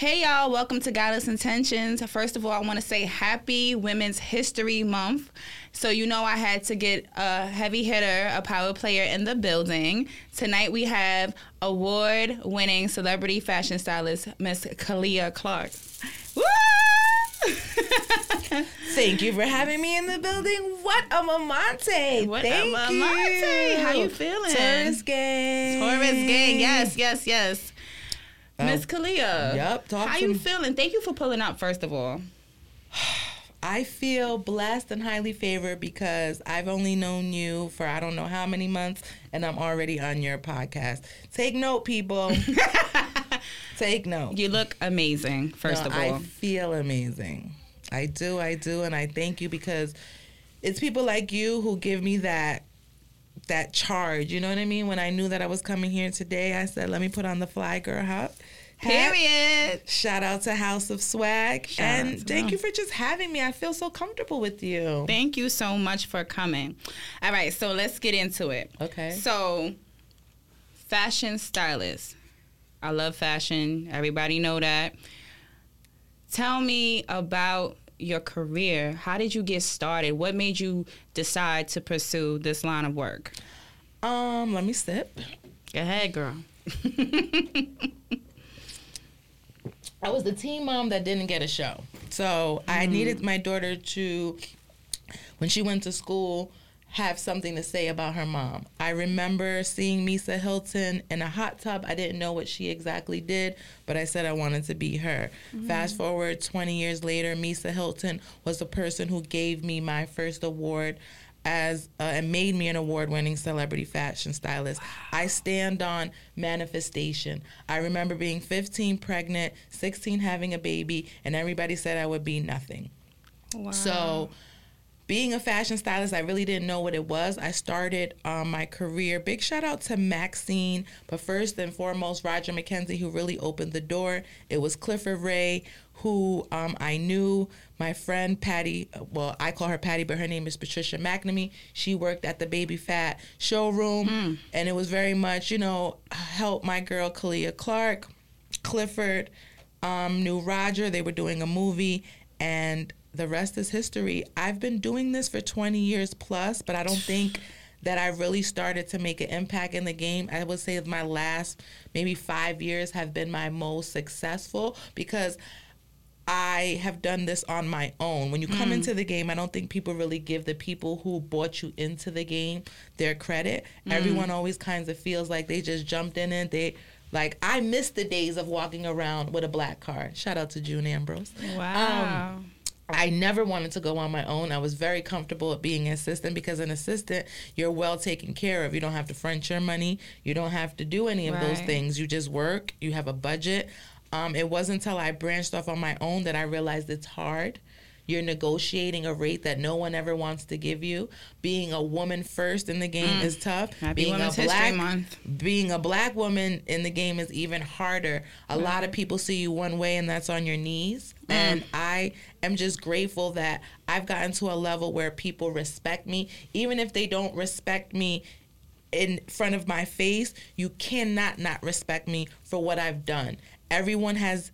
Hey y'all, welcome to Guileless Intentions. First of all, I want to say happy Women's History Month. So, you know, I had to get a heavy hitter, a power player in the building. Tonight we have award winning celebrity fashion stylist, Miss Khaliah Clark. Woo! Thank you for having me in the building. What a mamante. What Thank a mamante. you. How you feeling? Taurus gang. Taurus gang. Yes, yes, yes. Oh. Miss Khaliah. Talk How to you feeling? Thank you for pulling up, first of all. I feel blessed and highly favored because I've only known you for I don't know how many months and I'm already on your podcast. Take note, people. Take note. You look amazing, first No, of all. I feel amazing. I do, I do, and I thank you because it's people like you who give me that that charge. You know what I mean? When I knew that I was coming here today, I said, "Let me put on the fly girl hat." Period. Shout out to House of Swag, Shout and thank them. you for just having me. I feel so comfortable with you. Thank you so much for coming. All right, so let's get into it. Okay. So, fashion stylist. I love fashion. Everybody know that. Tell me about your career. How did you get started? What made you decide to pursue this line of work? Um, let me sip. Go ahead, girl. I was the teen mom that didn't get a show. So I needed my daughter to, when she went to school, have something to say about her mom. I remember seeing Misa Hylton in a hot tub. I didn't know what she exactly did, but I said I wanted to be her. Fast forward 20 years later, Misa Hylton was the person who gave me my first award as uh, and made me an award-winning celebrity fashion stylist. I stand on manifestation. I remember being 15 pregnant, 16 having a baby, and everybody said I would be nothing. Wow. So, being a fashion stylist, I really didn't know what it was. I started um, my career. Big shout out to Maxine, but first and foremost, Roger McKenzie, who really opened the door. It was Clifford Ray, who um, I knew. My friend Patty, well, I call her Patty, but her name is Patricia McNamee. She worked at the Baby Phat showroom, and it was very much, you know, help my girl Khaliah Clark, Clifford um, knew Roger. They were doing a movie, and the rest is history. I've been doing this for 20 years plus, but I don't think that I really started to make an impact in the game. I would say my last maybe five years have been my most successful because I have done this on my own. When you come mm. into the game, I don't think people really give the people who brought you into the game their credit. Mm. Everyone always kind of feels like they just jumped in it. They like I miss the days of walking around with a black card. Shout out to June Ambrose. wow. Um, I never wanted to go on my own. I was very comfortable at being an assistant because an assistant, you're well taken care of. You don't have to front your money. You don't have to do any of those things. You just work. You have a budget. Um, it wasn't until I branched off on my own that I realized it's hard. You're negotiating a rate that no one ever wants to give you. Being a woman first in the game is tough. Mm. Happy being Women's a black, being a black woman in the game is even harder. A lot Mm. of people see you one way, and that's on your knees. And I am just grateful that I've gotten to a level where people respect me, even if they don't respect me in front of my face. You cannot not respect me for what I've done. Everyone has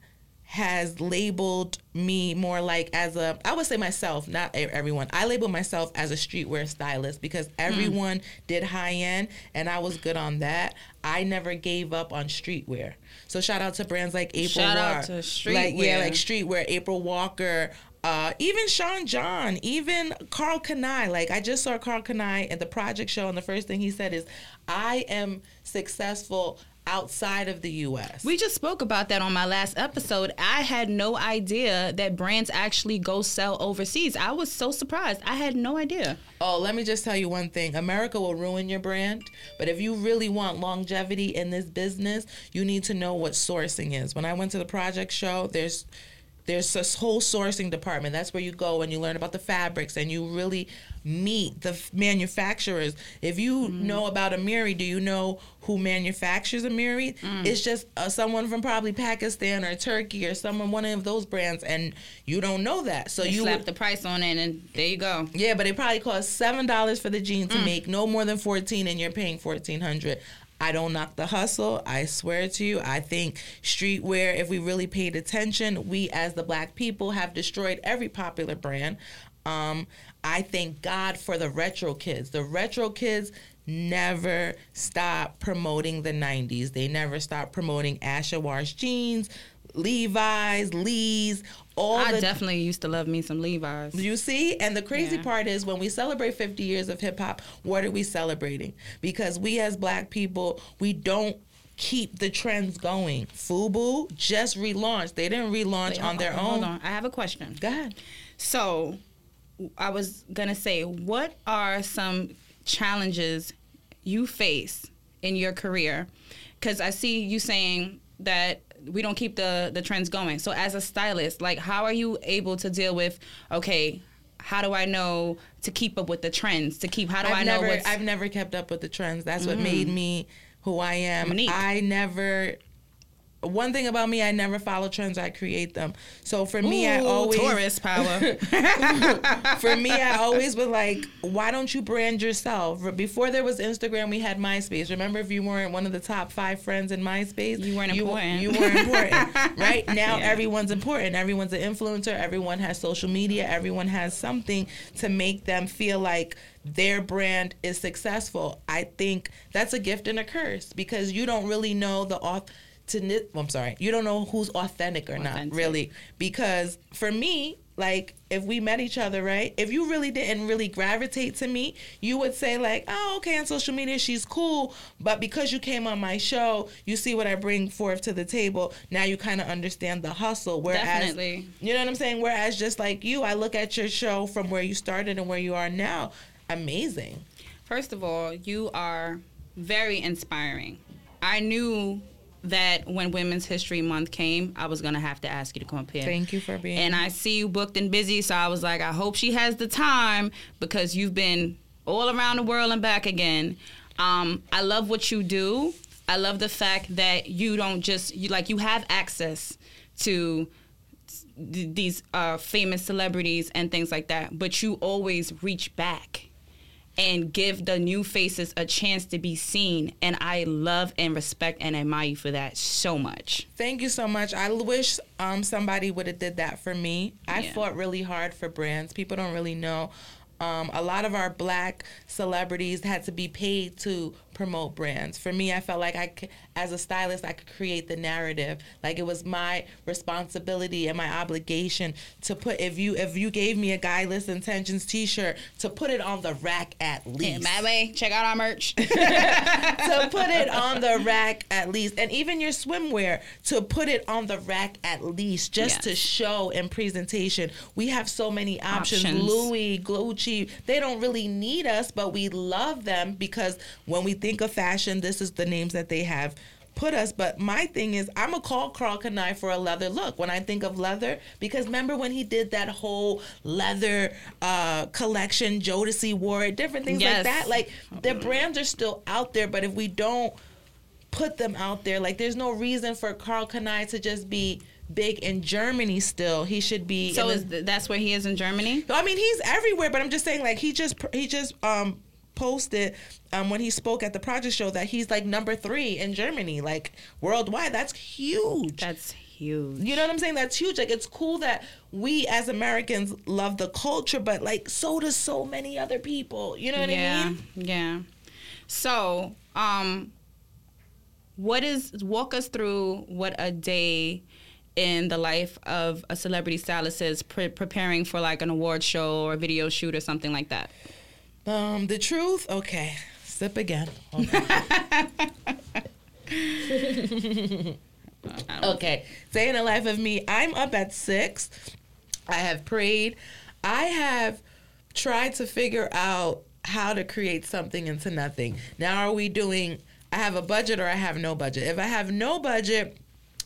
has labeled me more like as a I would say myself, not everyone. I label myself as a streetwear stylist because everyone did high end and I was good on that. I never gave up on streetwear. So shout out to brands like April Shout out to Like yeah, streetwear. like streetwear, April Walker, uh, even Sean John, even Karl Kani. Like I just saw Karl Kani at the project show and the first thing he said is, I am successful outside of the US. We just spoke about that on my last episode. I had no idea that brands actually go sell overseas. I was so surprised. I had no idea. Oh, let me just tell you one thing. America will ruin your brand, but if you really want longevity in this business, you need to know what sourcing is. When I went to the project show, there's there's this whole sourcing department. That's where you go and you learn about the fabrics and you really meet the f- manufacturers. If you mm-hmm. know about Amiri, do you know who manufactures Amiri? Mm. It's just uh, someone from probably Pakistan or Turkey or someone one of those brands, and you don't know that. So They you slap the price on it, and there you go. yeah, but it probably costs seven dollars for the jean to mm. make, no more than fourteen, and you're paying fourteen hundred. I don't knock the hustle. I swear to you, I think streetwear, if we really paid attention, we as the black people have destroyed every popular brand. Um, I thank God for the retro kids. The retro kids never stop promoting the 90s. They never stop promoting Asher Wash jeans, Levi's, Lee's, all I the definitely used to love me some Levi's. you see? And the crazy Yeah. part is when we celebrate 50 years of hip hop, what are we celebrating? Because we as black people, we don't keep the trends going. FUBU just relaunched. They didn't relaunch Wait, on their hold own. on. I have a question. Go ahead. So, I was gonna say, what are some challenges you face in your career? Because I see you saying that we don't keep the the trends going. So, as a stylist, like, how are you able to deal with? Okay, how do I know to keep up with the trends? To keep, how do I've I know never what's I've never kept up with the trends. That's what mm-hmm. made me who I am. I never one thing about me, I never follow trends. I create them. So for me, I always Taurus power. for me, I always was like, why don't you brand yourself? Before there was Instagram, we had MySpace. Remember, if you weren't one of the top five friends in MySpace, You weren't important. You weren't important, right? Now Yeah. everyone's important. Everyone's an influencer. Everyone has social media. Everyone has something to make them feel like their brand is successful. I think that's a gift and a curse because you don't really know the auth. To, well, I'm sorry, you don't know who's authentic or not, really. Because for me, like if we met each other, right? If you really didn't really gravitate to me, you would say like, "Oh, okay, on social media she's cool," but because you came on my show, you see what I bring forth to the table. Now you kind of understand the hustle. Whereas, Definitely. you know what I'm saying? Whereas just like you, I look at your show from where you started and where you are now. Amazing. First of all, you are very inspiring. I knew that when Women's History Month came, I was gonna have to ask you to come up here. Thank you for being. And I see you booked and busy, so I was like, I hope she has the time because you've been all around the world and back again. Um, I love what you do. I love the fact that you don't just you like you have access to th- these uh, famous celebrities and things like that, but you always reach back and give the new faces a chance to be seen. And I love and respect and admire you for that so much. Thank you so much. I wish um, somebody would have did that for me. I Yeah. fought really hard for brands. People don't really know. Um, a lot of our black celebrities had to be paid to promote brands. For me, I felt like I, could, as a stylist, I could create the narrative. Like it was my responsibility and my obligation to put. If you if you gave me a guileless intentions T-shirt, to put it on the rack at least the way, check out our merch. to put it on the rack at least, and even your swimwear to put it on the rack at least, just Yes. to show in presentation. We have so many options. Options. Louis, Gucci, they don't really need us, but we love them because when we think of fashion, this is the names that they have put us. But my thing is, I'm a call Karl Kani for a leather look when I think of leather because remember when he did that whole leather uh, collection, Jodeci wore it, different things Yes. like that. Like their brands are still out there, but if we don't put them out there, like there's no reason for Karl Kani to just be big in Germany still. He should be. so in is th- that's where he is in Germany? I mean, he's everywhere, but I'm just saying, like he just he just um posted um when he spoke at the project show that he's like number three in Germany, like worldwide. That's huge. That's huge. you know what I'm saying? That's huge. Like it's cool that we as Americans love the culture, but like so does so many other people. You know what yeah, I mean? yeah. So, um, what is walk us through what a day in the life of a celebrity stylist is pre- preparing for like an award show or a video shoot or something like that. Um, the truth. Okay, sip again. Okay. okay, day in the life of me. I'm up at six. I have prayed. I have tried to figure out how to create something into nothing. Now, are we doing? I have a budget or I have no budget. If I have no budget,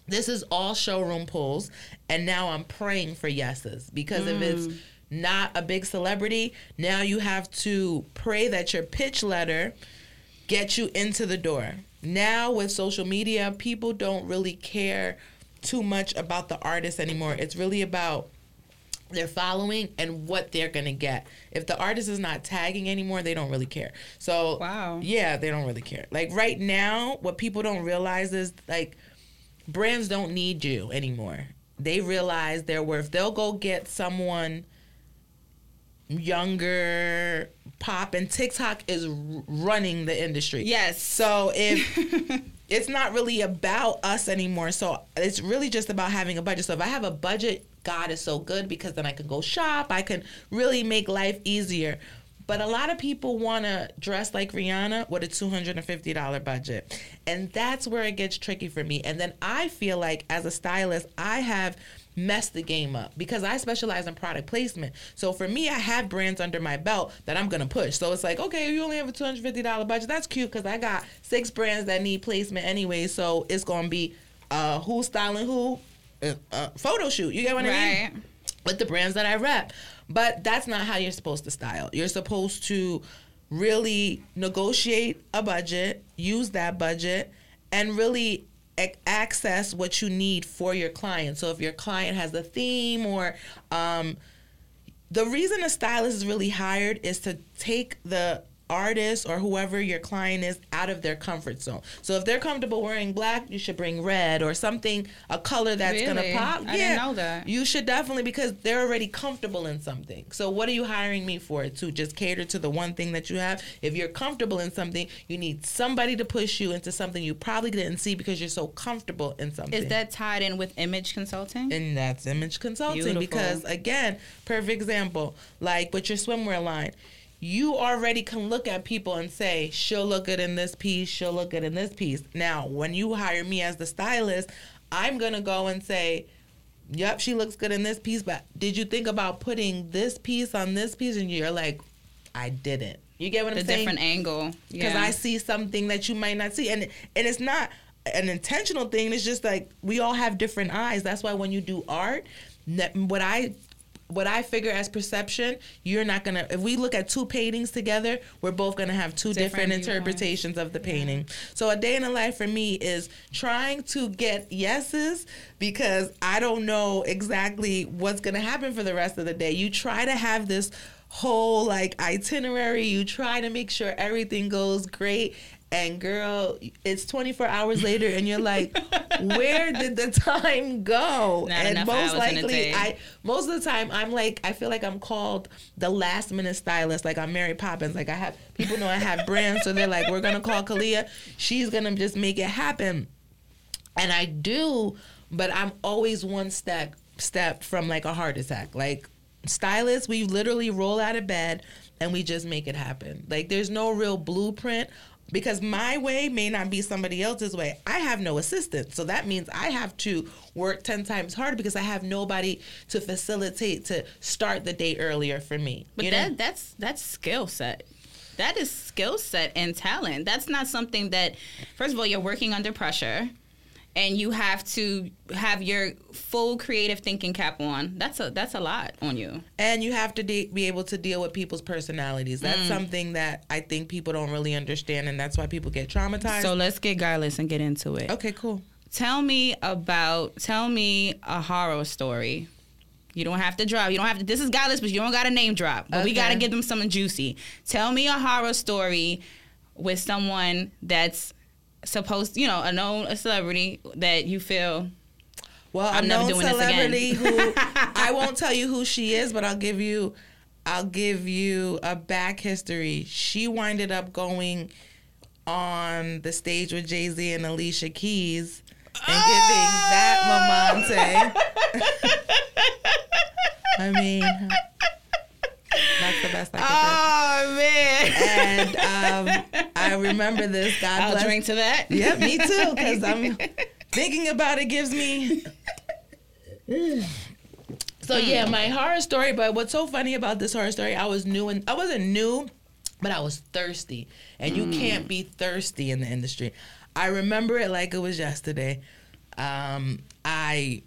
this is all showroom pulls, and now I'm praying for yeses because if it's not a big celebrity, now you have to pray that your pitch letter get you into the door. Now with social media, people don't really care too much about the artist anymore. It's really about their following and what they're gonna get. If the artist is not tagging anymore, they don't really care. So Wow. yeah, they don't really care. Like right now, what people don't realize is like brands don't need you anymore. They realize their worth. They'll go get someone younger pop and TikTok is running the industry. Yes. So if it's not really about us anymore. So it's really just about having a budget. So if I have a budget, God is so good because then I can go shop. I can really make life easier. But a lot of people want to dress like Rihanna with a $250 budget. And that's where it gets tricky for me. And then I feel like as a stylist, I have messed the game up because I specialize in product placement. So for me, I have brands under my belt that I'm going to push. So it's like, okay, you only have a $250 budget. That's cute because I got six brands that need placement anyway. So it's going to be uh, who styling who, uh, uh, photo shoot. You get what I Right. mean? with the brands that I rep. But that's not how you're supposed to style. You're supposed to really negotiate a budget, use that budget, and really access what you need for your client. So if your client has a theme or um, the reason a stylist is really hired is to take the artist or whoever your client is out of their comfort zone. So if they're comfortable wearing black, you should bring red or something, a color that's Really? gonna pop. I didn't know that. You should definitely because they're already comfortable in something. So what are you hiring me for? To just cater to the one thing that you have? If you're comfortable in something, you need somebody to push you into something you probably didn't see because you're so comfortable in something. Is that tied in with image consulting? And that's image consulting Beautiful. because again, perfect example, like with your swimwear line, you already can look at people and say, she'll look good in this piece, she'll look good in this piece. Now, when you hire me as the stylist, I'm gonna go and say, Yep, she looks good in this piece, but did you think about putting this piece on this piece? And you're like, I didn't. You get what the I'm saying? A different angle. because Yeah. I see something that you might not see, and and it's not an intentional thing. It's just like we all have different eyes. That's why when you do art, what I what I figure as perception, you're not gonna. If we look at two paintings together, we're both gonna have two different, Different interpretations of the painting. So a day in the life for me is trying to get yeses because I don't know exactly what's gonna happen for the rest of the day. You try to have this whole like itinerary. You try to make sure everything goes great. And girl, it's 24 hours later, and you're like, where did the time go? Not and most hours in a likely. I most of the time I'm like, I feel like I'm called the last minute stylist. Like I'm Mary Poppins. Like I have people know I have brands, so they're like, we're gonna call Khaliah. She's gonna just make it happen. And I do, but I'm always one step step from like a heart attack. Like stylists, we literally roll out of bed and we just make it happen. Like there's no real blueprint because my way may not be somebody else's way. I have no assistant. So that means I have to work 10 times harder because I have nobody to facilitate to start the day earlier for me. But you know? that that's that's skill set. That is skill set and talent. That's not something that first of all you're working under pressure and you have to have your full creative thinking cap on. That's a that's a lot on you. and you have to de- be able to deal with people's personalities. That's Mm. something that I think people don't really understand, and that's why people get traumatized. So let's get guileless and get into it. okay, cool. Tell me about tell me a horror story. You don't have to drop. You don't have to. This is guileless, but you don't got a name drop. But we got to give them something juicy. Tell me a horror story with someone that's supposed, you know, a known a celebrity that you feel. Well, I'm known celebrity again. who I won't tell you who she is, but I'll give you, I'll give you a back history. She winded up going on the stage with Jay Z and Alicia Keys and giving that mamante. I mean, that's the best I Oh man! could do. And um, I remember this. God I'll bless. drink to that. Yep, me too. Because I'm thinking about it gives me. So yeah, my horror story. But what's so funny about this horror story? I was new and I wasn't new, but I was thirsty, and you can't be thirsty in the industry. I remember it like it was yesterday. Um, I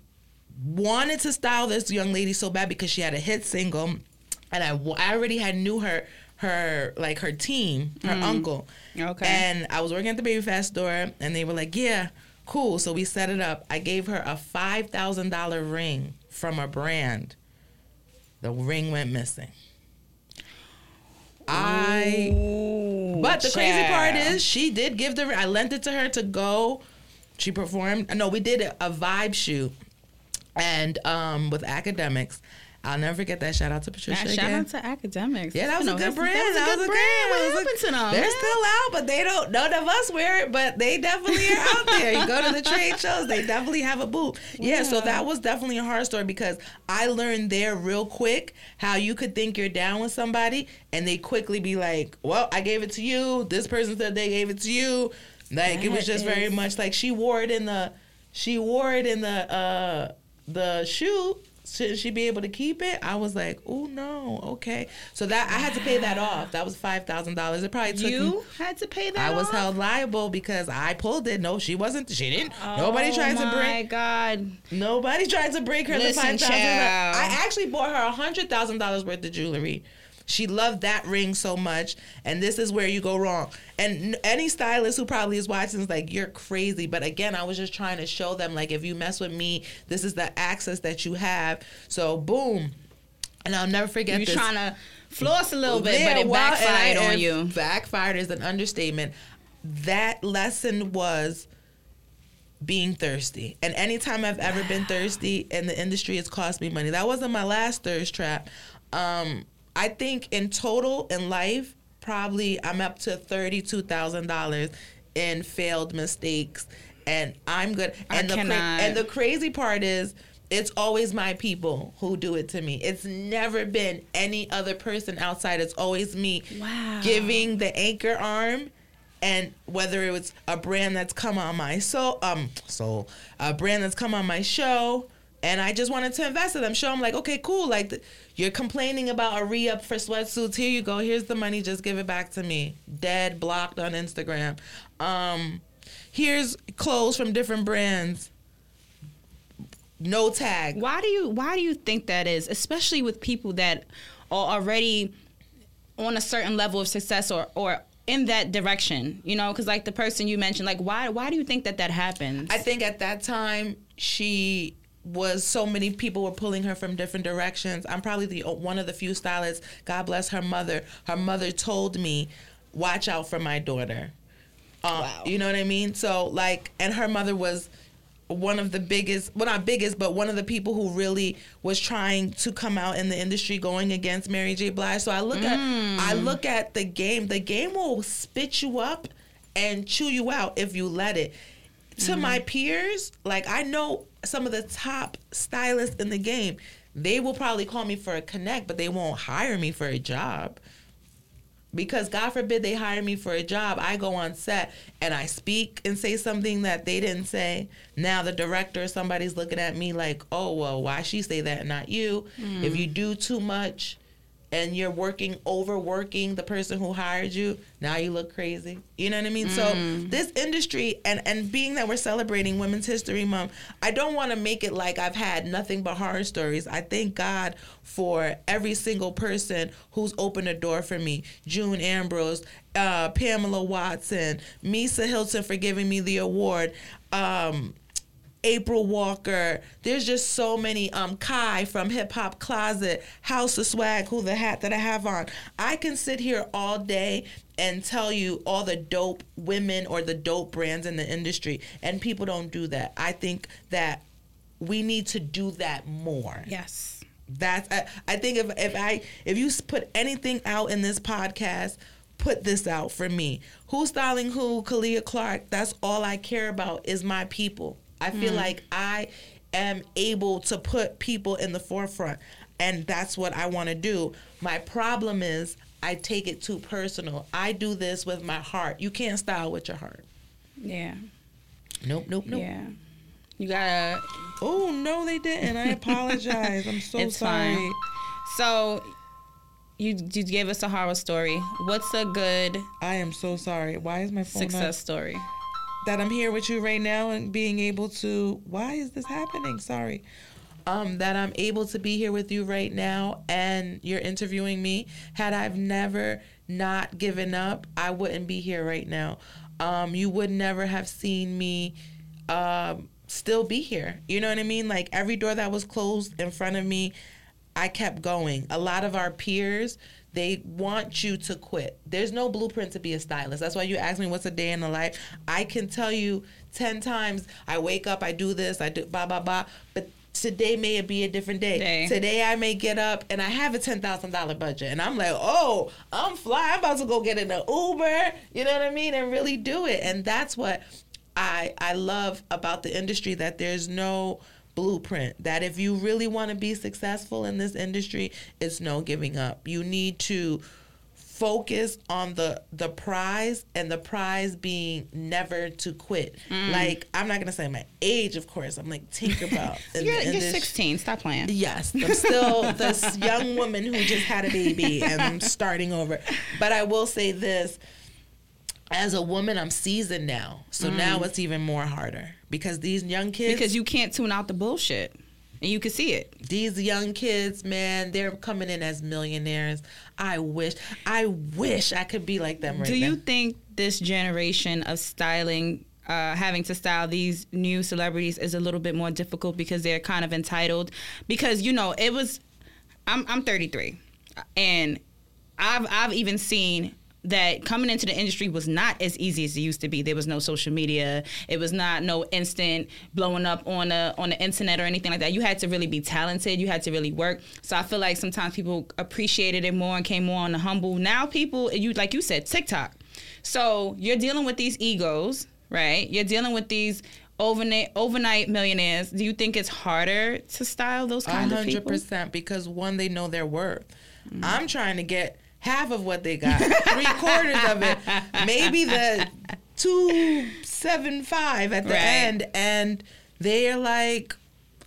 wanted to style this young lady so bad because she had a hit single, and I, I already had knew her her like her team, her uncle. Okay. And I was working at the Baby Phat store, and they were like, "Yeah, cool." So we set it up. I gave her a five thousand dollar ring from a brand The ring went missing. I. Ooh, But the crazy part is, she did give the. I lent it to her to go. She performed. No, we did a, a vibe shoot, and um with Akademiks. I'll never forget that. Shout out to Patricia Nah, shout out to Akademiks. Yeah, that was a know, good brand. That was a good brand. What That was a- happened to them? They're still out, but they don't. None of us wear it, but they definitely are out there. You go to the trade shows, they definitely have a booth. Yeah, so that was definitely a hard story because I learned there real quick how you could think you're down with somebody, and they quickly be like, "Well, I gave it to you. This person said they gave it to you." Like it was That just very much like she wore it in the, she wore it in the uh the shoot. Should she be able to keep it? I was like, oh no, okay. So that I had to pay that off. That was five thousand dollars. It probably took me You had to pay that. I was off? held liable because I pulled it. No, she wasn't. She didn't. Oh nobody tried to Oh my break. God. Nobody tried to break her Listen, the five thousand. I actually bought her a hundred thousand dollars worth of jewelry. She loved that ring so much, and this is where you go wrong. And any stylist who probably is watching is like, "You're crazy." But again, I was just trying to show them like, if you mess with me, this is the access that you have. So boom, and I'll never forget You this. trying to floss a little bit, Yeah, but it well, backfired on you. Backfired is an understatement. That lesson was being thirsty. And anytime I've ever been thirsty in the industry, it's cost me money. That wasn't my last thirst trap. Um, I think in total in life, probably I'm up to thirty-two thousand dollars in failed mistakes, and I'm good. I And the cra- and the crazy part is. It's always my people who do it to me. It's never been any other person outside. It's always me Wow. giving the anchor arm and whether it was a brand that's come on my soul um soul a brand that's come on my show and I just wanted to invest in them. Show them like okay cool. Like th- you're complaining about a re-up for sweatsuits. Here you go. Here's the money. Just give it back to me. Dead blocked on Instagram. Um here's clothes from different brands. No tag. Why do you why do you think that is, especially with people that are already on a certain level of success or or in that direction? You know, because like the person you mentioned, like why why do you think that that happens? I think at that time she was so many people were pulling her from different directions. I'm probably the one of the few stylists. God bless her mother. Her mother told me, "Watch out for my daughter." Uh, Wow. You know what I mean? So like, and her mother was one of the biggest, well not biggest, but one of the people who really was trying to come out in the industry going against Mary J. Blige. So I look at I look at the game. The game will spit you up and chew you out if you let it. To my peers, like I know some of the top stylists in the game, they will probably call me for a connect, but they won't hire me for a job because God forbid they hire me for a job, I go on set and I speak and say something that they didn't say. Now the director or somebody's looking at me like, "Oh, well, why she say that and not you?" If hmm. you do too much and you're working overworking the person who hired you, now you look crazy. You know what I mean? So this industry and and being that we're celebrating Women's History Month, I don't want to make it like I've had nothing but horror stories. I thank God for every single person who's opened a door for me. June Ambrose, uh, Pamela Watson, Misa Hylton for giving me the award. Um, April Walker. There's just so many. Um, Kai from Hip Hop Closet, House of Swag, who the hat that I have on. I can sit here all day and tell you all the dope women or the dope brands in the industry, and people don't do that. I think that we need to do that more. yes. That's I, I think if if I if you put anything out in this podcast, put this out for me. Who's styling who? Khaliah Clark. That's all I care about is my people. I feel mm. like I am able to put people in the forefront, and that's what I want to do. My problem is I take it too personal. I do this with my heart. You can't style with your heart. Yeah. Nope, nope, nope. Yeah. You gotta. Oh no, they didn't. I apologize. I'm so It's sorry. fine. So, you you gave us a horror story. What's a good I am so sorry. Why is my phone success story? That I'm here with you right now and being able to why is this happening? Sorry. Um, that I'm able to be here with you right now and you're interviewing me. Had I've never not given up, I wouldn't be here right now. Um, you would never have seen me um, still be here. You know what I mean? Like every door that was closed in front of me, I kept going. A lot of our peers, they want you to quit. There's no blueprint to be a stylist. That's why you ask me what's a day in the life. I can tell you 10 times I wake up, I do this, I do blah, blah, blah. But today may be a different day. Day. Today I may get up and I have a ten thousand dollar budget, and I'm like, oh, I'm fly. I'm about to go get in an Uber. You know what I mean, and really do it. And that's what I I love about the industry that there's no blueprint that if you really want to be successful in this industry it's no giving up you need to focus on the the prize and the prize being never to quit mm. like i'm not gonna say my age of course i'm like tinkerbell in You're, you're 16. Stop playing. Yes, I'm still this young woman who just had a baby and I'm starting over. But I will say this as a woman, I'm seasoned now. So now mm. it's even more harder because these young kids, Because you can't tune out the bullshit. And you can see it. these young kids, man, they're coming in as millionaires. I wish, I wish I could be like them right Do now. you think this generation of styling, uh, having to style these new celebrities, is a little bit more difficult because they're kind of entitled? Because you know, it was. I'm I'm 33, and I've I've even seen that coming into the industry was not as easy as it used to be. There was no social media. It was not no instant blowing up on the on the internet or anything like that. You had to really be talented. You had to really work. So I feel like sometimes people appreciated it more and came more on the humble. Now people, you like you said, TikTok. So you're dealing with these egos, right? You're dealing with these overnight overnight millionaires. Do you think it's harder to style those kind of people? 100% because one, they know their worth. I'm trying to get half of what they got, three quarters of it, maybe the two seven five at the Right. end, and they're like,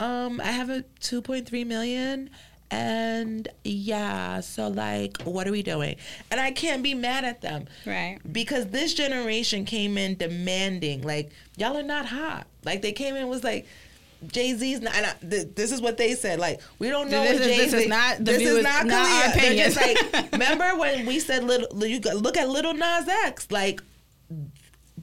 um, I have a two point three million. And yeah, so like, what are we doing? And I can't be mad at them Right. because this generation came in demanding like y'all are not hot like they came in was like Jay-Z's not, and I, th- this is what they said like we don't know This what is- Jay-Z this is not- the this is not, not our. They're just like remember when we said little you look at little Nas X like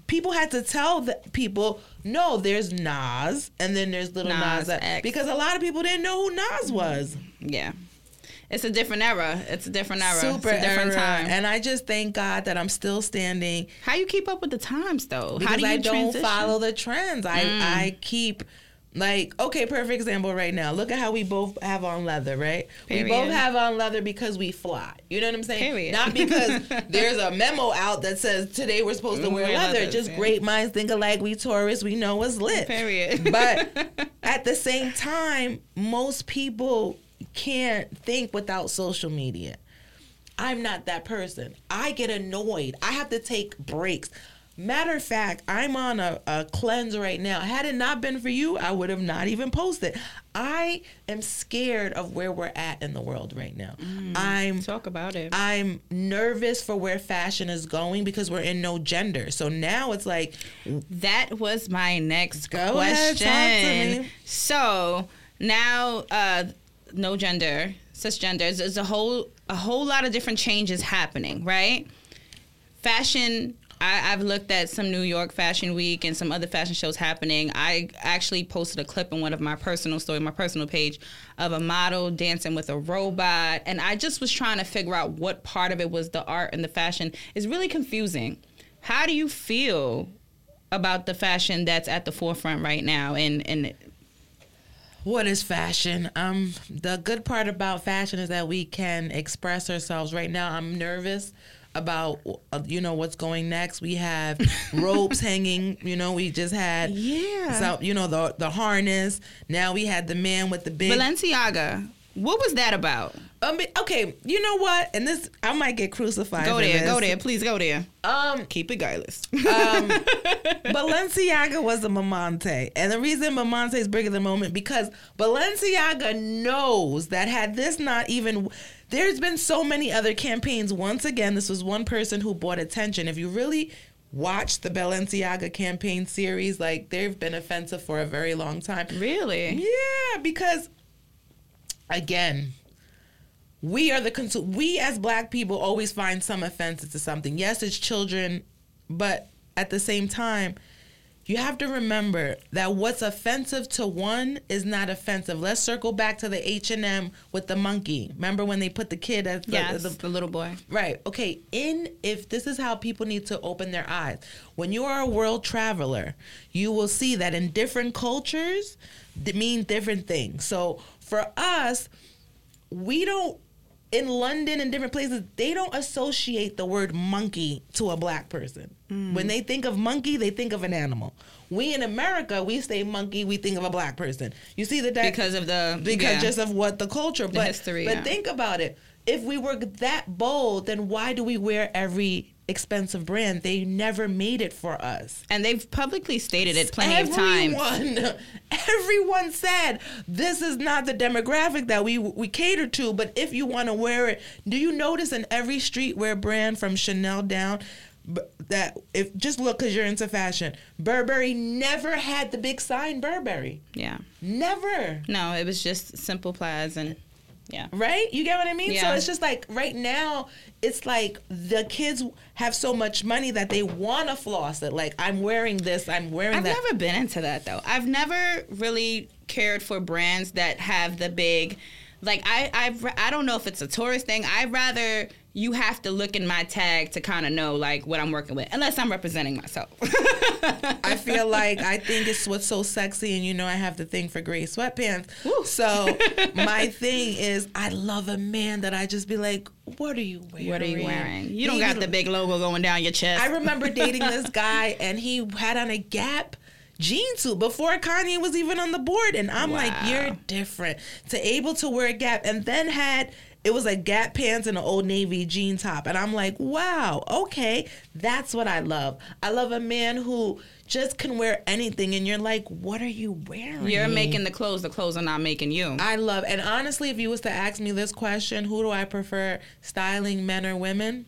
people had to tell the people no there's Nas and then there's little Nas, Nas X. Because a lot of people didn't know who Nas was Yeah. It's a different era. It's a different era. super it's a different era. time. and I just thank God that I'm still standing How you keep up with the times though? because How do you I don't transition? Mm. follow the trends. I I keep like okay, perfect example right now. Look at how we both have on leather, right? We both have on leather because we fly. You know what I'm saying? Period. Not because there's a memo out that says today we're supposed to wear wear leather. leathers, Just yeah. great minds think alike. We tourists, we know what's lit. Period. But at the same time, most people can't think without social media. I'm not that person. I get annoyed. I have to take breaks. Matter of fact, I'm on a, a cleanse right now. Had it not been for you, I would have not even posted. I am scared of where we're at in the world right now. I'm Talk about it. I'm nervous for where fashion is going because we're in no gender. So now it's like That was my next Go question. ahead, talk to me. So now, uh, no gender, cisgender. There's a whole a whole lot of different changes happening, right? Fashion. I, I've looked at some New York Fashion Week and some other fashion shows happening. I actually posted a clip in one of my personal story, my personal page, of a model dancing with a robot, and I just was trying to figure out what part of it was the art and the fashion. It's really confusing. How do you feel about the fashion that's at the forefront right now and and What is fashion? Um, the good part about fashion is that we can express ourselves. Right now, I'm nervous about uh, you know what's going next. We have ropes hanging. You know, we just had Yeah. so you know the the harness. Now we had the man with the big. Balenciaga what was that about Um, okay, you know what? And this I might get crucified. go there go there please go there Um, keep it guileless um, Balenciaga was a Mamante. And the reason Mamante is bigger than moment because Balenciaga knows that had this not even there's been so many other campaigns. Once again, this was one person who bought attention. If you really watch the Balenciaga campaign series, like they've been offensive for a very long time. really Yeah, because again, we are the consu- we as black people always find some offensive to something. Yes, it's children, but at the same time, you have to remember that what's offensive to one is not offensive. Let's circle back to the H and M with the monkey. Remember when they put the kid as the, Yes, the the little boy. Right. Okay. In if this is how people need to open their eyes. When you are a world traveler, you will see that in different cultures they mean different things. So for us, we don't in London and different places, they don't associate the word monkey to a black person. Mm. When they think of monkey, they think of an animal. We in America, we say monkey, we think of a black person. You see the di- Because of the because yeah. just of what the culture, but history, But yeah. think about it. If we were that bold, then why do we wear every expensive brand? They never made it for us. and they've publicly stated it plenty of times. Everyone, everyone said this is not the demographic that we we cater to. But if you want to wear it, do you notice in every streetwear brand from Chanel down? That if just look because you're into fashion, Burberry never had the big sign Burberry. Yeah. Never. No, it was just simple plaids and yeah. Right? You get what I mean? So it's just like right now, it's like the kids have so much money that they want to floss it. Like, I'm wearing this, I'm wearing I've that. never been into that though. I've never really cared for brands that have the big, like I I've, I don't know if it's a tourist thing. I'd rather you have to look in my tag to kind of know like what I'm working with, unless I'm representing myself. I feel like I think it's what's so sexy, and you know I have the thing for gray sweatpants. Woo. So my thing is, I love a man that I just be like, "What are you wearing? what are you wearing? You don't He got the big logo going down your chest. I remember dating this guy, and he had on a Gap jean suit before Kanye was even on the board, and I'm like, "You're different." To able to wear a Gap, and then had it was like Gap pants and an Old Navy jean top, and I'm like, "Wow, okay, that's what I love. I love a man who." Just can wear anything, and you're like, "What are you wearing?" You're making the clothes. The clothes are not making you. I love, and honestly, if you was to ask me this question, who do I prefer, styling men or women?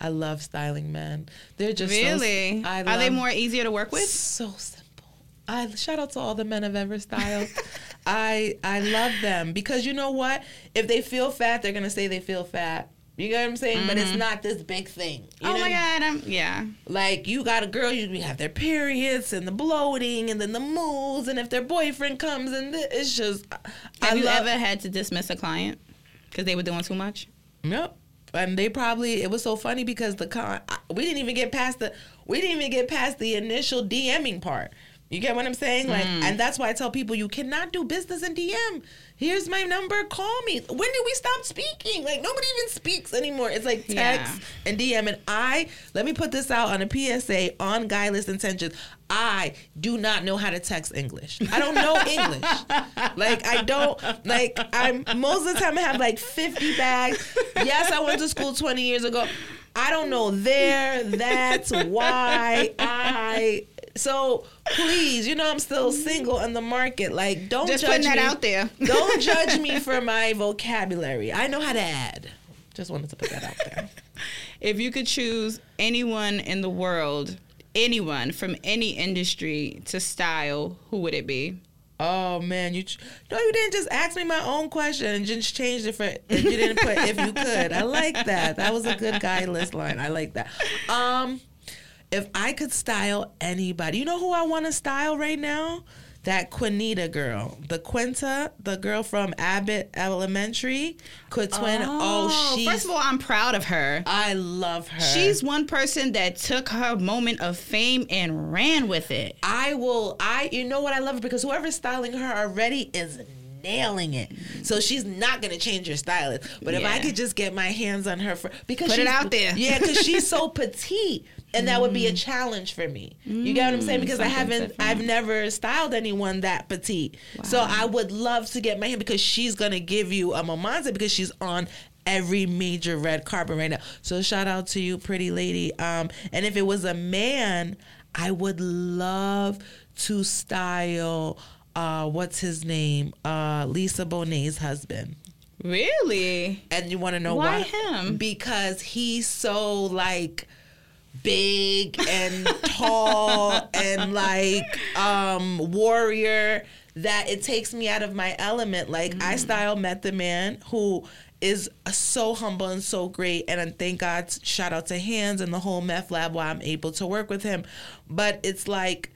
I love styling men. They're just so- really? I Are they more easier to work with? so simple. I shout out to all the men I've ever styled. I I love them because you know what? If they feel fat, they're gonna say they feel fat. You get what I'm saying? But it's mm-hmm. not this big thing. You oh know? my god! I'm, yeah. Like you got a girl, you have their periods and the bloating and then the moves, and if their boyfriend comes and th- it's just. I Have you love, ever had to dismiss a client because they were doing too much? Yep. And they probably it was so funny because the con we didn't even get past the we didn't even get past the initial DMing part. You get what I'm saying? Like, mm. and that's why I tell people you cannot do business in DM. Here's my number. Call me. When did we stop speaking? Like nobody even speaks anymore. It's like text Yeah. and DM. And I let me put this out on a PSA on Guileless Intentions. I do not know how to text English. I don't know English. Like I don't like I'm most of the time I have like 50 bags. Yes, I went to school 20 years ago. I don't know there, that's why I so please, you know I'm still single in the market. Like don't Just judge putting that me. out there. don't judge me for my vocabulary. I know how to add. Just wanted to put that out there. If you could choose anyone in the world, anyone from any industry to style, who would it be? Oh man, you ch- no, you didn't just ask me my own question and just changed it for. You didn't put if you could. I like that. That was a good guileless line. I like that. Um, if I could style anybody, you know who I want to style right now? That Quinita girl, the Quinta, the girl from Abbott Elementary, could twin. Oh, oh, she's. first of all, I'm proud of her. I love her. She's one person that took her moment of fame and ran with it. I will. I. You know what? I love her because whoever's styling her already is nailing it. So she's not gonna change her stylist. But if I could just get my hands on her for because Put it out there. Yeah, because she's so petite. And that would be a challenge for me. You get what I'm saying? Because I Mm. haven't, different. I've never styled anyone that petite. So I would love to get my hand because she's gonna give you a momenta because she's on every major red carpet right now. So shout out to you, pretty lady. Um, and if it was a man, I would love to style. Uh, what's his name? Uh, Lisa Bonet's husband. Really? And you want to know Why why? him? Because he's so like big and tall and like um warrior that it takes me out of my element. Like Mm. I style met the man who is so humble and so great and thank God shout out to hands and the whole meth lab while I'm able to work with him. But it's like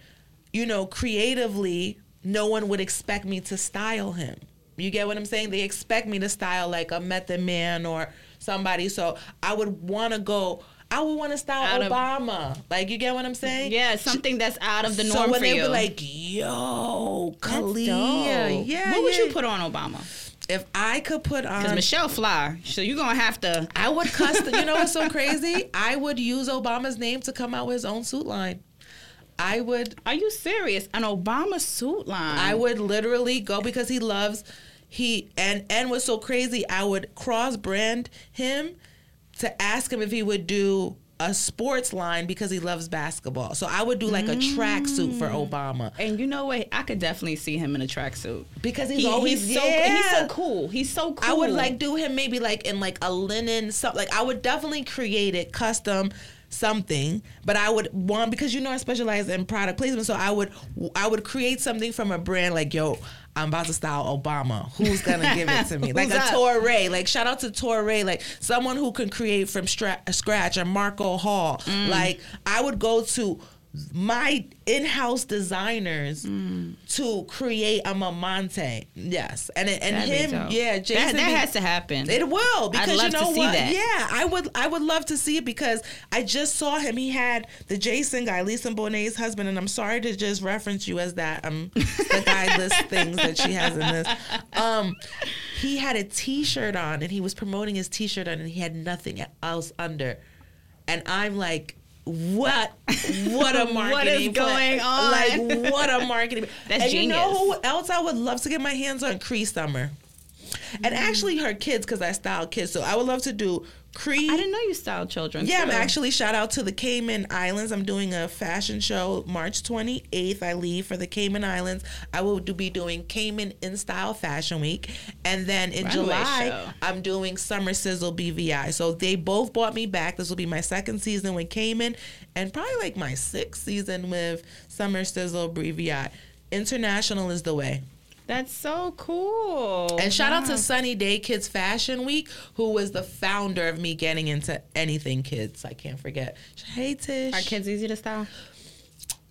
you know, creatively, no one would expect me to style him. You get what I'm saying? They expect me to style like a Method Man or somebody. So I would want to go. I would want to style Out of- Obama. like you get what I'm saying? Yeah, something that's out of the norm so when for they you. be like, "Yo, Khaliah, dope. yeah." What would you put on Obama? if I could put Because on? Michelle fly, so you're gonna have to. I would custom. you know what's so crazy? I would use Obama's name to come out with his own suit line. I would Are you serious? An Obama suit line. I would literally go because he loves he and and was so crazy. I would cross brand him to ask him if he would do a sports line because he loves basketball. So I would do like a track suit for mm. Obama And you know what? I could definitely see him in a tracksuit. because he's He- always he's so yeah. he's so cool. He's so cool. I would like do him maybe like in like a linen something. Like I would definitely create it custom something, but I would want because you know I specialize in product placement, so I would I would create something from a brand like yo. I'm about to style Obama. Who's gonna give it to me? Like a? Torre. Like shout out to Torre. Like someone who can create from stra- scratch. A Marco Hall. Mm. Like I would go to my in-house designers Mm. to create a Mamante. Yes, and and That'd him. Yeah, Jason. that, that be- has to happen. it will because you know what? Yeah, I would. I would love to see it because I just saw him. He had the Jason guy, Lisa Bonet's husband, and I'm sorry to just reference you as that. Um, the guy lists things that she has in this. Um, he had a T-shirt on, and he was promoting his T-shirt on, and he had nothing else under, and I'm like. What what a marketing What is plan. going on? Like what a marketing That's and you know who else I would love to get my hands on Cree Summer. Mm. And actually her kids because I style kids. So I would love to do Cree. I didn't know you styled children. Yeah, I'm actually shout out to the Cayman Islands. I'm doing a fashion show March 28th. I leave for the Cayman Islands. I will do, be doing Cayman in Style Fashion Week, and then in Runway July show. I'm doing Summer Sizzle BVI. So they both brought me back. This will be my second season with Cayman, and probably like my sixth season with Summer Sizzle BVI. International is the way. That's so cool. And shout out to Sunny Day Kids Fashion Week, who was the founder of me getting into anything kids. I can't forget. Hey Tish. Are kids easy to style?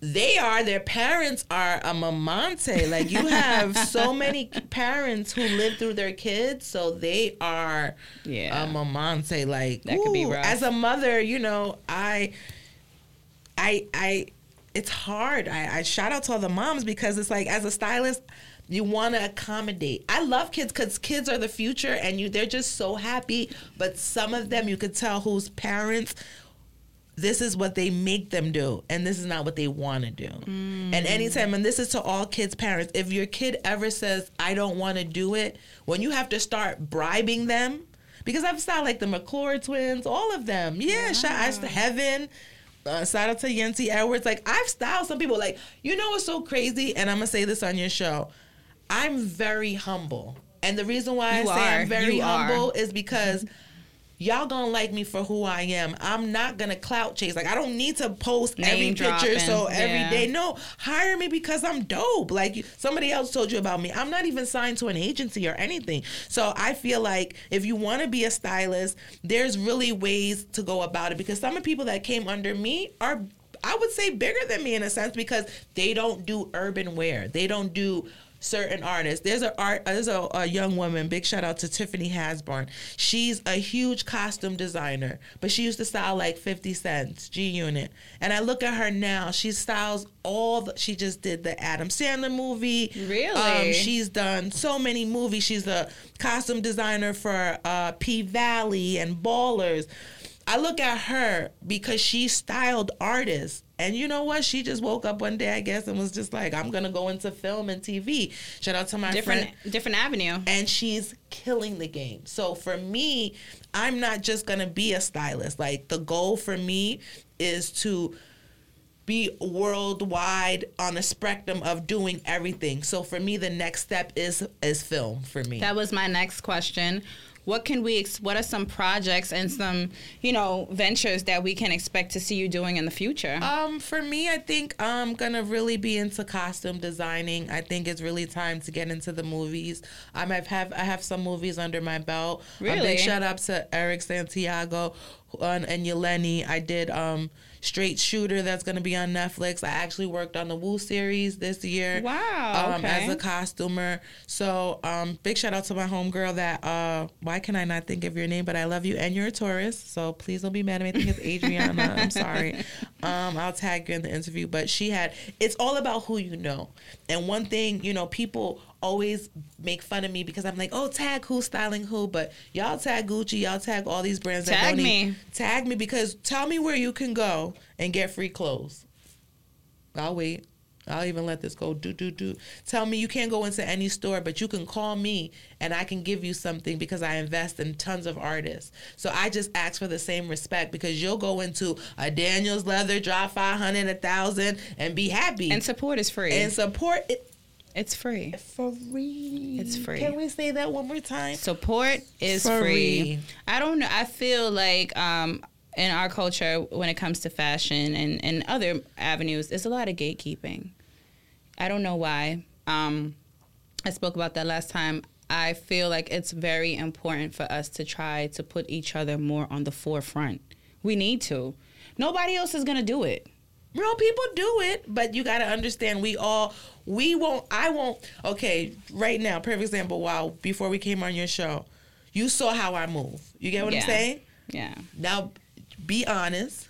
They are. Their parents are a mamante. Like you have so many parents who live through their kids, so they are Yeah. a mamante. Like That could be ooh, rough. As a mother, you know, I, I, I. It's hard. I, I shout out to all the moms because it's like as a stylist, you want to accommodate. I love kids because kids are the future, and you they're just so happy. But some of them, you could tell whose parents this is what they make them do and this is not what they want to do and anytime and this is to all kids parents if your kid ever says i don't want to do it when you have to start bribing them because i've styled like the mcclure twins all of them yeah shout out to heaven uh, shout out to Yancy Edwards. Like I've styled some people. Like you know what's so crazy, and I'm gonna say this on your show. I'm very humble, and the reason why You I say are. I'm very You are. humble is because y'all gonna like me for who I am. I'm not gonna clout chase. Like I don't need to post every Name picture so dropping, every yeah. day. No, hire me because I'm dope. Like somebody else told you about me. I'm not even signed to an agency or anything. So I feel like if you want to be a stylist, there's really ways to go about it because some of the people that came under me are I would say bigger than me in a sense because they don't do urban wear. They don't do certain artists. There's a art. There's a, a young woman. Big shout out to Tiffany Hasbourne. She's a huge costume designer, but she used to style like 50 Cents G Unit. And I look at her now. She styles all. The, she just did the Adam Sandler movie. Really? Um, she's done so many movies. She's a costume designer for uh, P Valley and Ballers. I look at her because she styled artists. And you know what? She just woke up one day, I guess, and was just like, I'm going to go into film and TV. Shout out to my Different friend. different avenue. And she's killing the game. So for me, I'm not just going to be a stylist. Like, the goal for me is to be worldwide on a spectrum of doing everything. So for me, the next step is is film for me. That was my next question. What can we? Ex- what are some projects and some you know ventures that we can expect to see you doing in the future? Um, for me, I think I'm gonna really be into costume designing. I think it's really time to get into the movies. Um, I've have I have some movies under my belt. A Really? big shout out to Eric Santiago, on and Yeleni. I did um Straight Shooter that's going to be on Netflix. I actually worked on the Wu series this year. Wow. Um, okay. As a costumer. So um, big shout out to my homegirl that, uh, why can I not think of your name? But I love you and you're a Taurus. So please don't be mad at me. I think it's Adriana. I'm sorry. Um, I'll tag you in the interview. But she had, it's all about who you know. And one thing, you know, people always make fun of me because I'm like, oh, tag who's styling who, but y'all tag Gucci, y'all tag all these brands. that Tag me. even- tag me because tell me where you can go and get free clothes. I'll wait. I'll even let this go. Do do do. Tell me you can't go into any store, but you can call me and I can give you something because I invest in tons of artists. So I just ask for the same respect because you'll go into a Daniels leather, drop five hundred, a thousand, and be happy and support is free. and support it it's free. free. It's free. Can we say that one more time? Support is Free. free. I don't know. I feel like um, in our culture, when it comes to fashion and, and other avenues, there's a lot of gatekeeping. I don't know why. Um, I spoke about that last time. I feel like it's very important for us to try to put each other more on the forefront. We need to. Nobody else is going to do it. Real people do it, but you got to understand we all we won't I won't okay, right now, perfect example, wow, before we came on your show, you saw how I move. You get what Yeah. I'm saying? Yeah. Now be honest.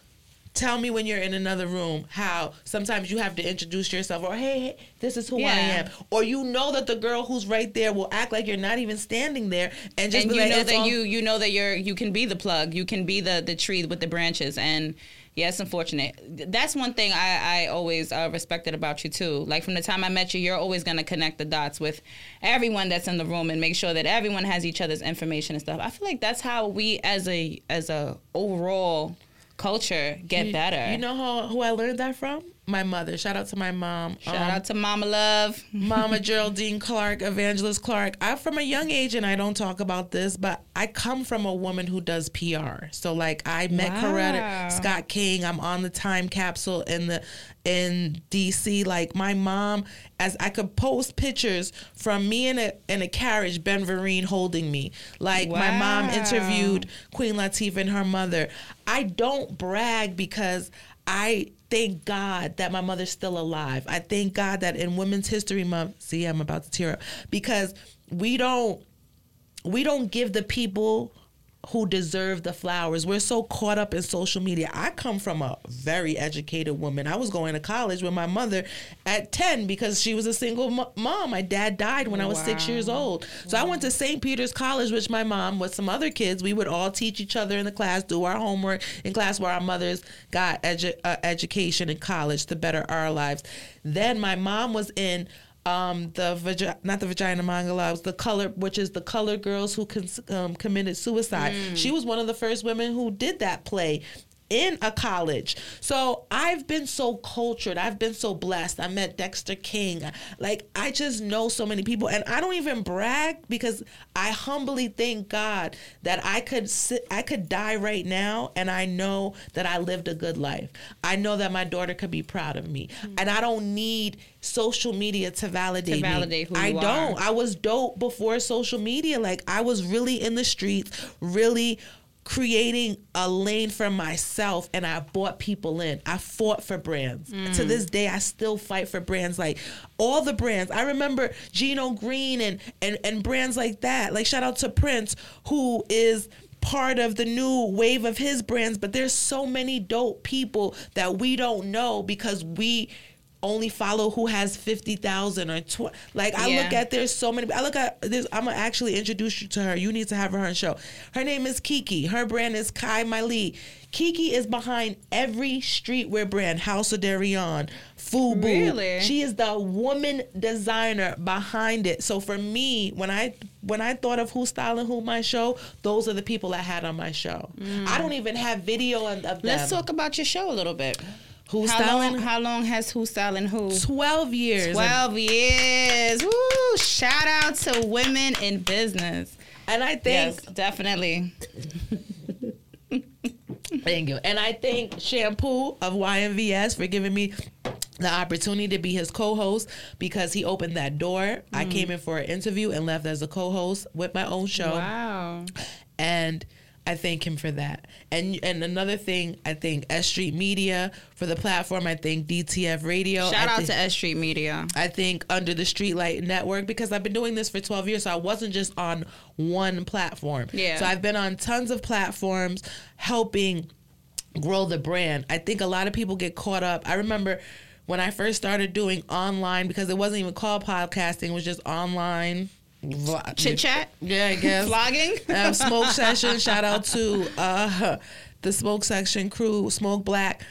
Tell me when you're in another room how sometimes you have to introduce yourself or hey, hey this is who I am. Or you know that the girl who's right there will act like you're not even standing there and just and be you like, know that all- you you know that you're you can be the plug you can be the the tree with the branches and yeah it's unfortunate. That's one thing i i always uh, respected about you too. Like from the time i met you you're always going to connect the dots with everyone that's in the room and make sure that everyone has each other's information and stuff. I feel like that's how we as a as a overall culture get you- better. You know how, who I learned that from? My mother. Shout out to my mom. shout Um, out to mama love Mama Geraldine Clark, Evangelist Clark. I'm from a young age and I don't talk about this, but I come from a woman who does PR. So like I met Wow. Coretta Scott King. I'm on the time capsule in the in DC. Like my mom, as I could post pictures from me in a in a carriage, Ben Vereen holding me. Like my mom interviewed Queen Latifah and her mother. I don't brag because I thank God that my mother's still alive. I thank God that in Women's History Month, see, I'm about to tear up because we don't we don't give the people who deserve the flowers. We're so caught up in social media. I come from a very educated woman. I was going to college with my mother at 10 because she was a single mo- mom. My dad died when I was 6 years old. So I went to St. Peter's College which my mom with some other kids. We would all teach each other in the class, do our homework in class where our mothers got edu- uh, education in college to better our lives. Then my mom was in um the vagi- not the vagina mangala it the color which is the color girls who con- um, committed suicide. She was one of the first women who did that play in a college so i've been so cultured i've been so blessed i met dexter king like i just know so many people and i don't even brag because i humbly thank god that i could sit i could die right now and i know that i lived a good life i know that my daughter could be proud of me mm-hmm. and i don't need social media to validate To validate me. who I don't. are. I was dope before social media. Like I was really in the streets, really creating a lane for myself and I bought people in. I fought for brands. Mm. To this day I still fight for brands like all the brands. I remember Gino Green and and and brands like that. Like shout out to Prince who is part of the new wave of his brands, but there's so many dope people that we don't know because we only follow who has 50,000 or tw- like I look at there's so many I look at this I'm gonna actually introduce you to her. You need to have her on show. Her name is Kiki. Her brand is Kai Miley Kiki is behind every streetwear brand House of Deréon Fubu. Really? she is the woman designer behind it. So for me when I when I thought of who's styling who my show those are the people I had on my show. I mm. don't even have video of of them. let's talk about your show a little bit who's how styling long, how long has who styling who 12 years 12 years. Woo! Shout out to women in business. and I think Yes, definitely. Thank you. And I thank Shampoo of YMVS for giving me the opportunity to be his co-host because he opened that door. I Mm. came in for an interview and left as a co-host with my own show. Wow. And I thank him for that. And and another thing, I think S Street Media for the platform. I think DTF Radio. Shout I out think, to S Street Media. I think under the Streetlight Network because I've been doing this for 12 years, so I wasn't just on one platform. Yeah. So I've been on tons of platforms helping grow the brand. I think a lot of people get caught up. I remember when I first started doing online because it wasn't even called podcasting, it was just online vlog- Chit chat, Yeah, I guess. vlogging. um, smoke session. Shout out to uh, the smoke section crew, Smoke Black.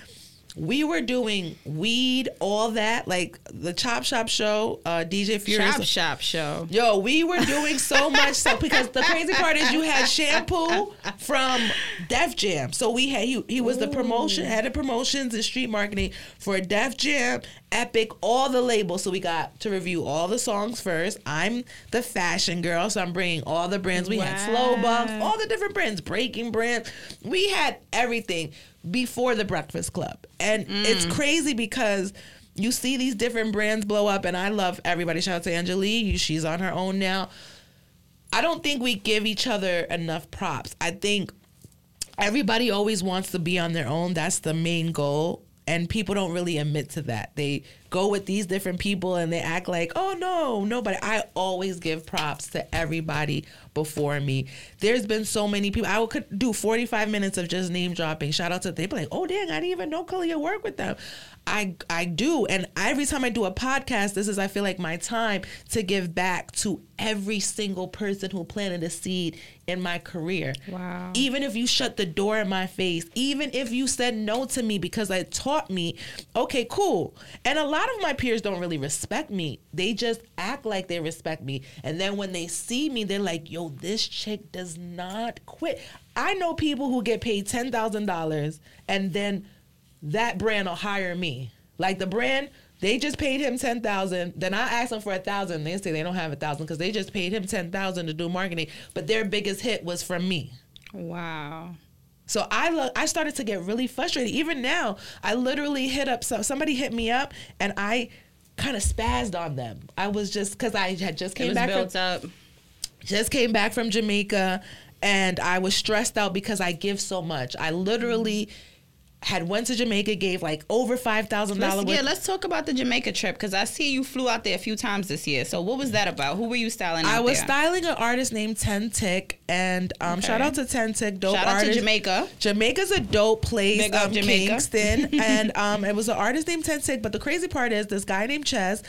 We were doing weed, all that, like the Chop Shop show, uh, DJ Furious. Chop Shop Show. Yo, we were doing so much stuff because the crazy part is you had shampoo from Def Jam. So we had he, he was the promotion, head of promotions and street marketing for Def Jam, Epic, all the labels. So we got to review all the songs first. I'm the fashion girl, so I'm bringing all the brands. We had Slow Bucks, all the different brands, Breaking Brands. We had everything before the Breakfast Club. And mm. it's crazy because you see these different brands blow up, and I love everybody. Shout out to Angelique. She's on her own now. I don't think we give each other enough props. I think everybody always wants to be on their own. That's the main goal. And people don't really admit to that. They go with these different people and they act like, oh no, nobody. I always give props to everybody before me. There's been so many people. I could do 45 minutes of just name dropping. Shout out to they be like, oh dang, I didn't even know Khaliah worked with them. I I do, and every time I do a podcast, this is I feel like my time to give back to every single person who planted a seed in my career. Wow. Even if you shut the door in my face, even if you said no to me because it taught me, okay, cool. And a lot of my peers don't really respect me. They just act like they respect me. And then when they see me, they're like, yo, this chick does not quit. I know people who get paid $10,000 and then that brand will hire me. Like the brand, they just paid him ten thousand. Then I asked them for a thousand. They say they don't have a thousand because they just paid him ten thousand to do marketing. But their biggest hit was from me. Wow. So I lo- I started to get really frustrated. Even now, I literally hit up so somebody hit me up and I kind of spazzed on them. I was just because I had just came back from built up. just came back from Jamaica and I was stressed out because I give so much. I literally had went to Jamaica, gave like over five thousand dollars. yeah, let's talk about the Jamaica trip because I see you flew out there a few times this year. So what was that about? Who were you styling? I was there? styling an artist named Ten Tick, and um, Okay. shout out to Ten Tick, dope Shout out artist. to Jamaica. Jamaica's a dope place, Big um, Jamaica. Kingston, and um, it was an artist named Ten Tick. But the crazy part is this guy named Ches.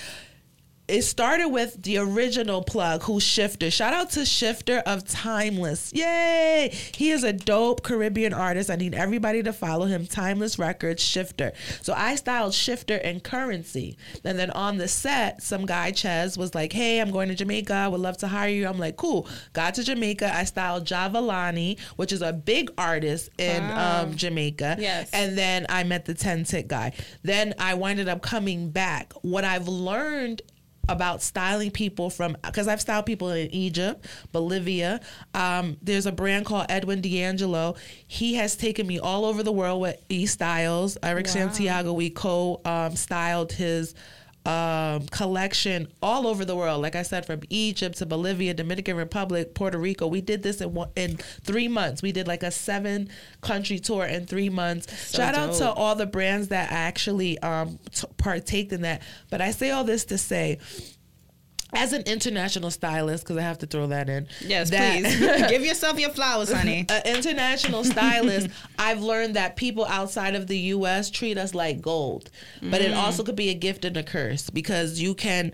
It started with the original plug, who's Shifter. Shout out to Shifter of Timeless. Yay! He is a dope Caribbean artist. I need everybody to follow him. Timeless Records, Shifter. So I styled Shifter and Currency. And then on the set, some guy, Ches, was like, hey, I'm going to Jamaica. I would love to hire you. I'm like, cool. Got to Jamaica. I styled Javalani, which is a big artist in Wow. um, Jamaica. Yes. And then I met the 10 tick guy. Then I winded up coming back. What I've learned about styling people from because I've styled people in Egypt, Bolivia. Um, there's a brand called Edwin D'Angelo. He has taken me all over the world with E Styles. Eric Wow. Santiago. We co um, styled his um, collection all over the world. Like I said, from Egypt to Bolivia, Dominican Republic, Puerto Rico. We did this in one, in three months. We did like a seven country tour in three months. So Shout out to all the brands that actually um, t- partaked in that. But I say all this to say. As an international stylist, because I have to throw that in. Yes, that- please. Give yourself your flowers, honey. an international stylist, I've learned that people outside of the U.S. treat us like gold, but it mm. also could be a gift and a curse because you can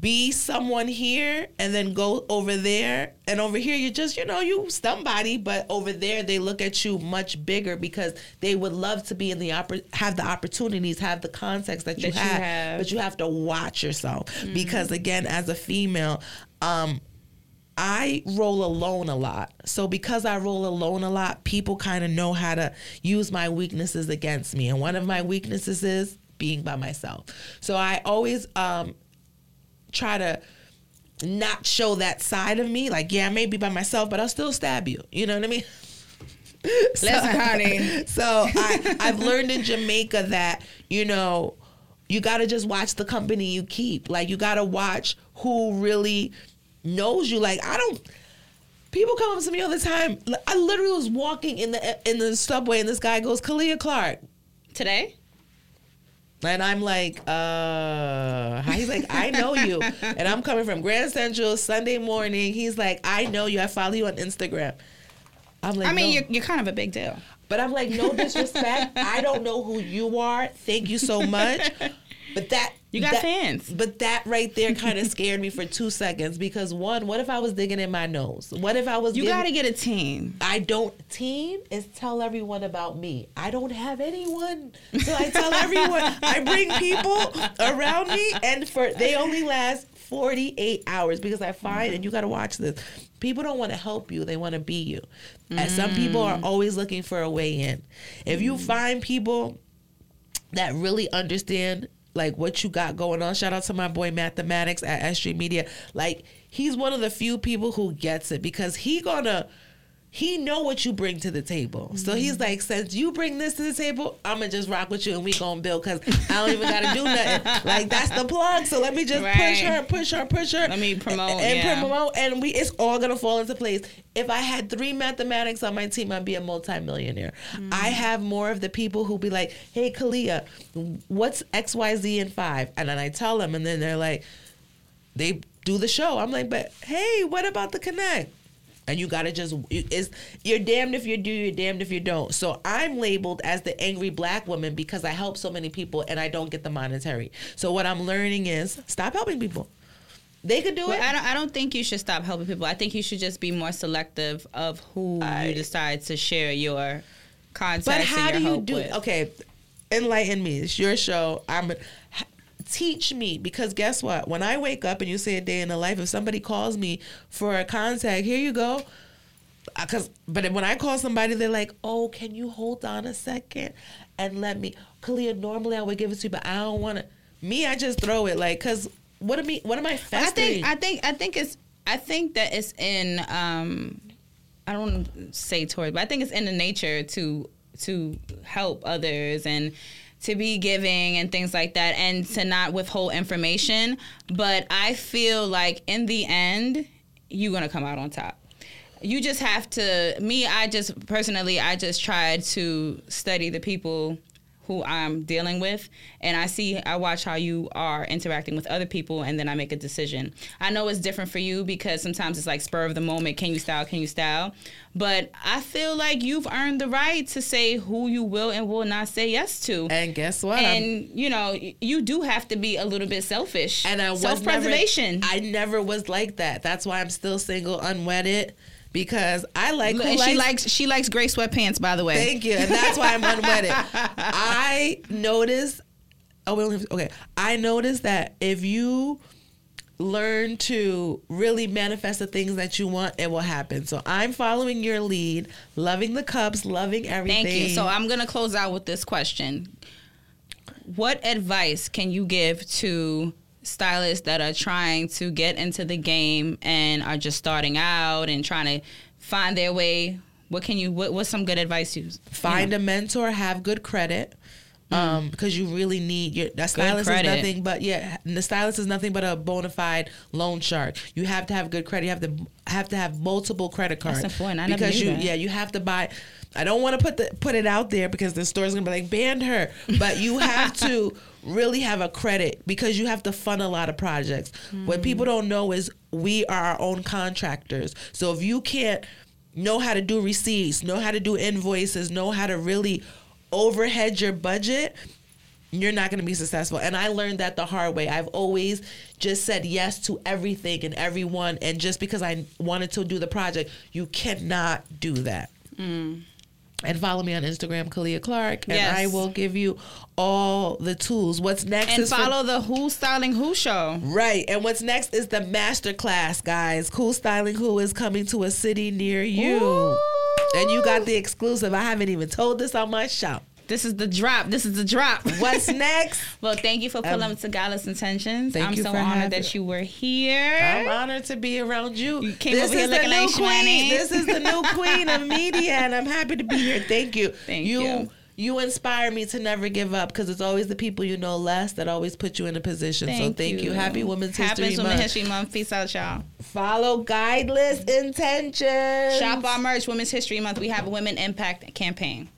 be someone here and then go over there, and over here you just you know you somebody, but over there they look at you much bigger because they would love to be in the oppor- have the opportunities, have the context that you, That you have, have. but you have to watch yourself because again, as a female. um I roll alone a lot. So because I roll alone a lot, people kind of know how to use my weaknesses against me. And one of my weaknesses is being by myself. So I always um try to not show that side of me. Like, yeah, I may be by myself, but I'll still stab you. You know what I mean? So- Listen, honey. So I, I've learned in Jamaica that, you know, you got to just watch the company you keep. Like, you got to watch who really knows you. Like, I don't. People come up to me all the time. I literally was walking in the in the subway, and this guy goes, "Khaliah Clark." Today? And I'm like, uh, he's like, I know you. and I'm coming from Grand Central Sunday morning. He's like, I know you. I follow you on Instagram. I'm like, I mean, no. you're, you're kind of a big deal. But I'm like, no disrespect. I don't know who you are. Thank you so much. But that you got that, fans. But that right there kind of scared me for two seconds because one, what if I was digging in my nose? What if I was? You got to get a team. I don't. Team is tell everyone about me. I don't have anyone, so I tell everyone. I bring people around me, and for they only last 48 hours because I find, and you got to watch this. People don't want to help you; they want to be you. Mm. And some people are mm. always looking for a way in. If you mm. find people that really understand like what you got going on. Shout out to my boy Mathematics at SG Media. Like he's one of the few people who gets it because he gonna he know what you bring to the table. Mm-hmm. So he's like, since you bring this to the table, I'm gonna just rock with you and we gonna build because I don't even gotta do nothing. Like that's the plug. So let me just right. push her, push her, push her. Let me promote and, and yeah. promote, and we it's all gonna fall into place. If I had three mathematics on my team, I'd be a multimillionaire. Mm-hmm. I have more of the people who be like, hey Khaliah, what's X Y Z in five? And then I tell them, and then they're like, they do the show. I'm like, but hey, what about the connect? And you gotta just is you're damned if you do you're damned if you don't. So i'm labeled as the angry black woman because i help so many people and i don't get the monetary. So what i'm learning is stop helping people. They could do well, it. I don't, I don't think you should stop helping people. I think you should just be more selective of who I, you decide to share your contacts but how do you do with. okay enlighten me. It's your show. I'm teach me because guess what? When I wake up and you say a day in the life, if somebody calls me for a contact, here you go. Because, uh, but when I call somebody, they're like, "Oh, can you hold on a second and let me?" Khaliah, normally I would give it to you, but I don't want to. Me, I just throw it like, cause what am I? What am I festering? I think, I think, I think it's, I think that it's in. um I don't want to say towards, but I think it's in the nature to to help others and to be giving and things like that and to not withhold information. But I feel like in the end, you're going to come out on top. You just have to, me, I just personally, I just tried to study the people who I'm dealing with, and I see, I watch how you are interacting with other people, and then I make a decision. I know it's different for you because sometimes it's like spur of the moment. Can you style? Can you style? But I feel like you've earned the right to say who you will and will not say yes to. And guess what? And you know, you do have to be a little bit selfish. And I was self-preservation. I never was like that. That's why I'm still single, unwedded because I like and she likes she likes gray sweatpants by the way. Thank you. And that's why I'm unwedded. I noticed oh we only okay. I noticed that if you learn to really manifest the things that you want, it will happen. So I'm following your lead, loving the cups, loving everything. Thank you. So I'm gonna close out with this question. What advice can you give to stylists that are trying to get into the game and are just starting out and trying to find their way what can you what, what's some good advice you find you know? a mentor have good credit. Um, because you really need your that stylist is nothing but yeah the stylist is nothing but a bona fide loan shark you have to have good credit you have to have to have multiple credit cards That's. I because you that. yeah you have to buy I don't want to put the put it out there because the store's gonna be like banned her but you have to really have a credit because you have to fund a lot of projects. Mm. What people don't know is we are our own contractors. So if you can't know how to do receipts, know how to do invoices, know how to really overhead your budget, you're not going to be successful. And I learned that the hard way. I've always just said yes to everything and everyone. And just because I wanted to do the project, you cannot do that. Mm and follow me on Instagram, Khaliah Clark, and yes. I will give you all the tools. What's next and follow the Who Styling Who show. Right, and what's next is the master class, guys. Cool Styling Who is coming to a city near you, Ooh. And you got the exclusive. I haven't even told this on my show. This is the drop. This is the drop. What's next? well, thank you for pulling um, up to Guileless Intentions. I'm so honored that you were here. I'm honored to be around you. You came this over here looking like queen. This is the new queen of media, and I'm happy to be here. Thank you. Thank you. you you inspire me to never give up because it's always the people you know less that always put you in a position. so thank you. Happy Women's Happy History Women's Month. History Month. Peace out, y'all. Follow Guileless Intentions. Shop our merch. Women's History Month. We have a Women Impact campaign.